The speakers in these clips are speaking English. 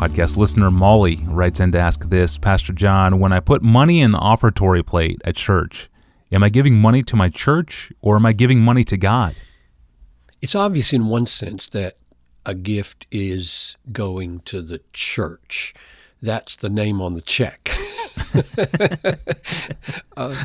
Podcast listener Molly writes in to ask this Pastor John, when I put money in the offertory plate at church, am I giving money to my church or am I giving money to God? It's obvious in one sense that a gift is going to the church. That's the name on the check. uh,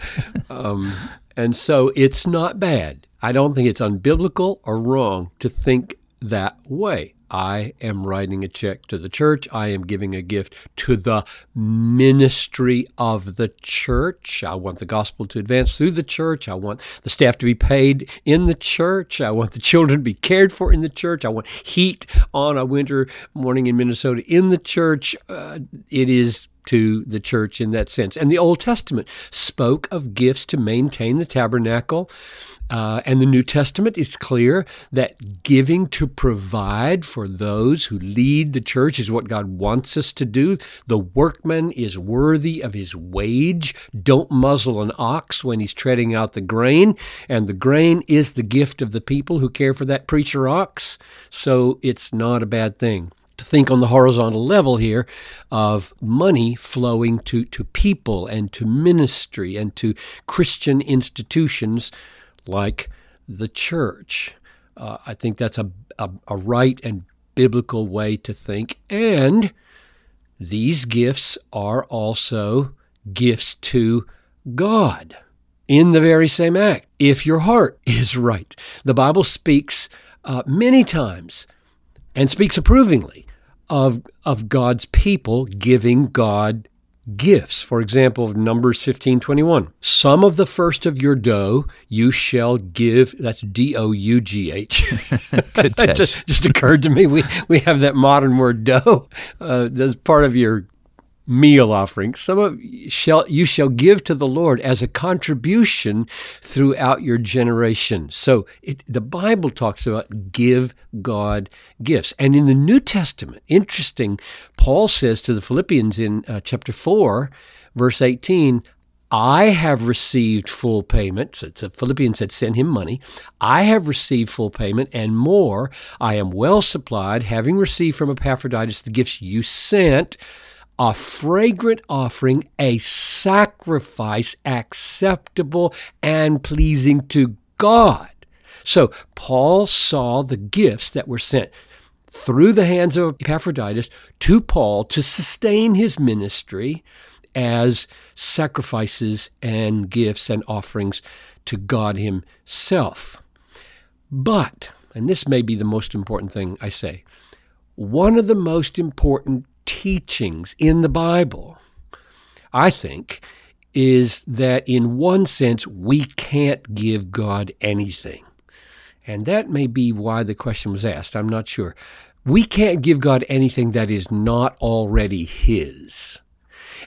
um, and so it's not bad. I don't think it's unbiblical or wrong to think that way. I am writing a check to the church. I am giving a gift to the ministry of the church. I want the gospel to advance through the church. I want the staff to be paid in the church. I want the children to be cared for in the church. I want heat on a winter morning in Minnesota in the church. Uh, it is to the church in that sense. And the Old Testament spoke of gifts to maintain the tabernacle. Uh, and the New Testament is clear that giving to provide for those who lead the church is what God wants us to do. The workman is worthy of his wage. Don't muzzle an ox when he's treading out the grain. And the grain is the gift of the people who care for that preacher ox. So it's not a bad thing to think on the horizontal level here of money flowing to, to people and to ministry and to Christian institutions like the church. Uh, I think that's a, a, a right and biblical way to think. And these gifts are also gifts to God in the very same act, if your heart is right. The Bible speaks uh, many times and speaks approvingly of, of God's people giving God gifts. For example, of Numbers 15 21. Some of the first of your dough you shall give. That's D O U G H. just, just occurred to me. We, we have that modern word dough. Uh, that's part of your meal offering. Some of shall you shall give to the Lord as a contribution throughout your generation. So it, the Bible talks about give God gifts, and in the New Testament, interesting. Paul says to the Philippians in uh, chapter four, verse eighteen. I have received full payment. So, so Philippians had sent him money. I have received full payment and more. I am well supplied, having received from Epaphroditus the gifts you sent a fragrant offering, a sacrifice acceptable and pleasing to God. So Paul saw the gifts that were sent through the hands of Epaphroditus to Paul to sustain his ministry as sacrifices and gifts and offerings to God Himself. But, and this may be the most important thing I say, one of the most important teachings in the Bible, I think, is that in one sense, we can't give God anything. And that may be why the question was asked. I'm not sure. We can't give God anything that is not already His.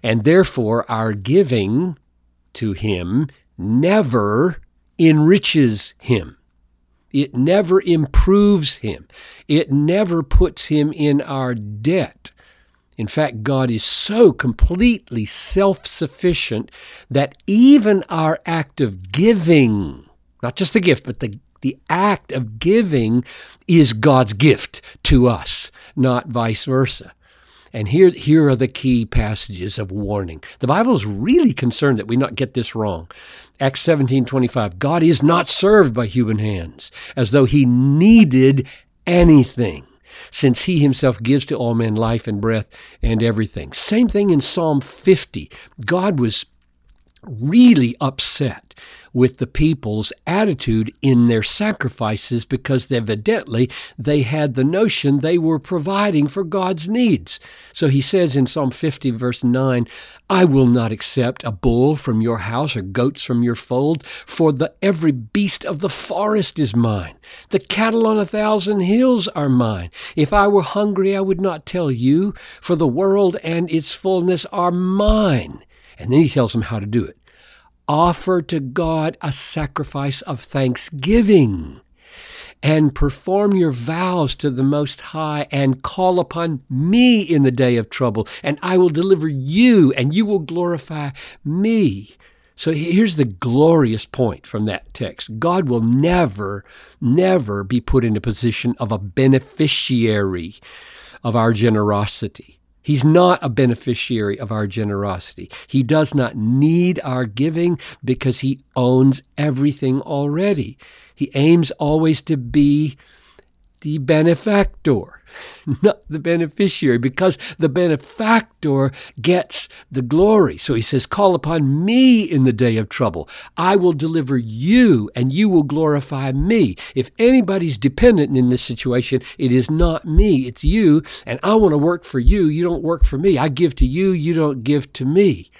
And therefore, our giving to Him never enriches Him. It never improves Him. It never puts Him in our debt. In fact, God is so completely self sufficient that even our act of giving, not just the gift, but the, the act of giving is God's gift to us, not vice versa. And here, here are the key passages of warning. The Bible is really concerned that we not get this wrong. Acts 17 25. God is not served by human hands as though he needed anything since he himself gives to all men life and breath and everything. Same thing in Psalm 50. God was really upset with the people's attitude in their sacrifices because evidently they had the notion they were providing for God's needs. So he says in Psalm 50, verse 9, I will not accept a bull from your house or goats from your fold, for the every beast of the forest is mine. The cattle on a thousand hills are mine. If I were hungry, I would not tell you, for the world and its fullness are mine. And then he tells them how to do it offer to God a sacrifice of thanksgiving and perform your vows to the Most High and call upon me in the day of trouble, and I will deliver you and you will glorify me. So here's the glorious point from that text God will never, never be put in a position of a beneficiary of our generosity. He's not a beneficiary of our generosity. He does not need our giving because he owns everything already. He aims always to be the benefactor, not the beneficiary, because the benefactor gets the glory. So he says, Call upon me in the day of trouble. I will deliver you, and you will glorify me. If anybody's dependent in this situation, it is not me, it's you, and I want to work for you. You don't work for me. I give to you, you don't give to me.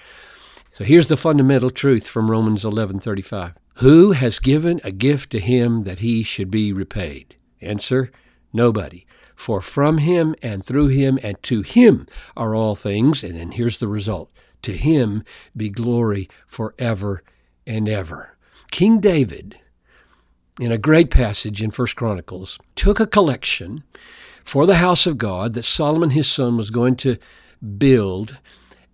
So here's the fundamental truth from Romans 11:35. Who has given a gift to him that he should be repaid? Answer Nobody. For from him and through him and to him are all things. And then here's the result To him be glory forever and ever. King David, in a great passage in First Chronicles, took a collection for the house of God that Solomon his son was going to build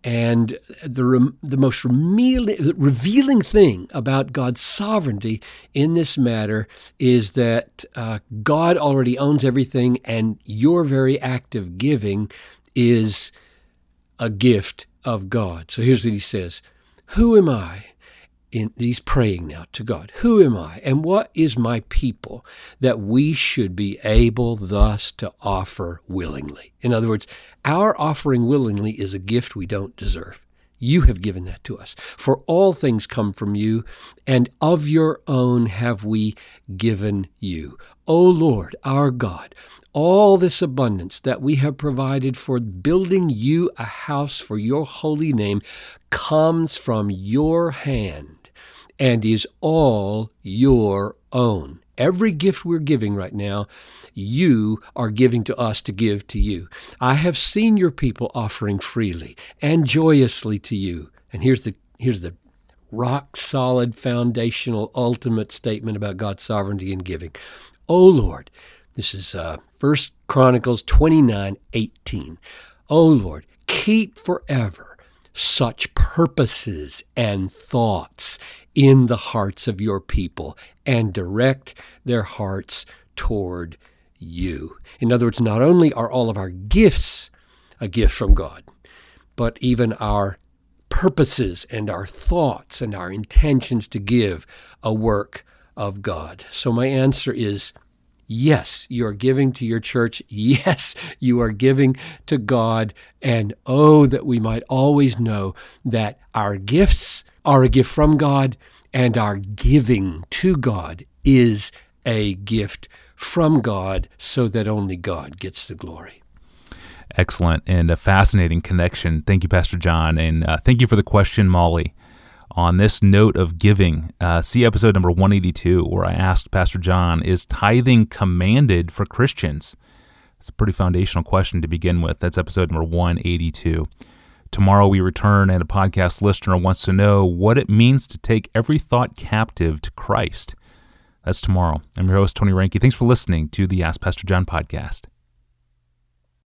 and the, the most revealing thing about God's sovereignty in this matter is that uh, God already owns everything, and your very act of giving is a gift of God. So here's what he says Who am I? In, he's praying now to God. Who am I and what is my people that we should be able thus to offer willingly? In other words, our offering willingly is a gift we don't deserve. You have given that to us. For all things come from you, and of your own have we given you. O Lord, our God, all this abundance that we have provided for building you a house for your holy name comes from your hand and is all your own. Every gift we're giving right now, you are giving to us to give to you. I have seen your people offering freely and joyously to you. And here's the here's the rock solid foundational ultimate statement about God's sovereignty and giving. Oh Lord, this is uh, First Chronicles 29, 18. Oh Lord, keep forever such purposes and thoughts in the hearts of your people and direct their hearts toward you. In other words, not only are all of our gifts a gift from God, but even our purposes and our thoughts and our intentions to give a work of God. So my answer is Yes, you are giving to your church. Yes, you are giving to God. And oh, that we might always know that our gifts are a gift from God and our giving to God is a gift from God so that only God gets the glory. Excellent and a fascinating connection. Thank you, Pastor John. And uh, thank you for the question, Molly on this note of giving, uh, see episode number 182, where I asked Pastor John, Is tithing commanded for Christians? It's a pretty foundational question to begin with. That's episode number 182. Tomorrow we return, and a podcast listener wants to know what it means to take every thought captive to Christ. That's tomorrow. I'm your host, Tony Reinke. Thanks for listening to the Ask Pastor John podcast.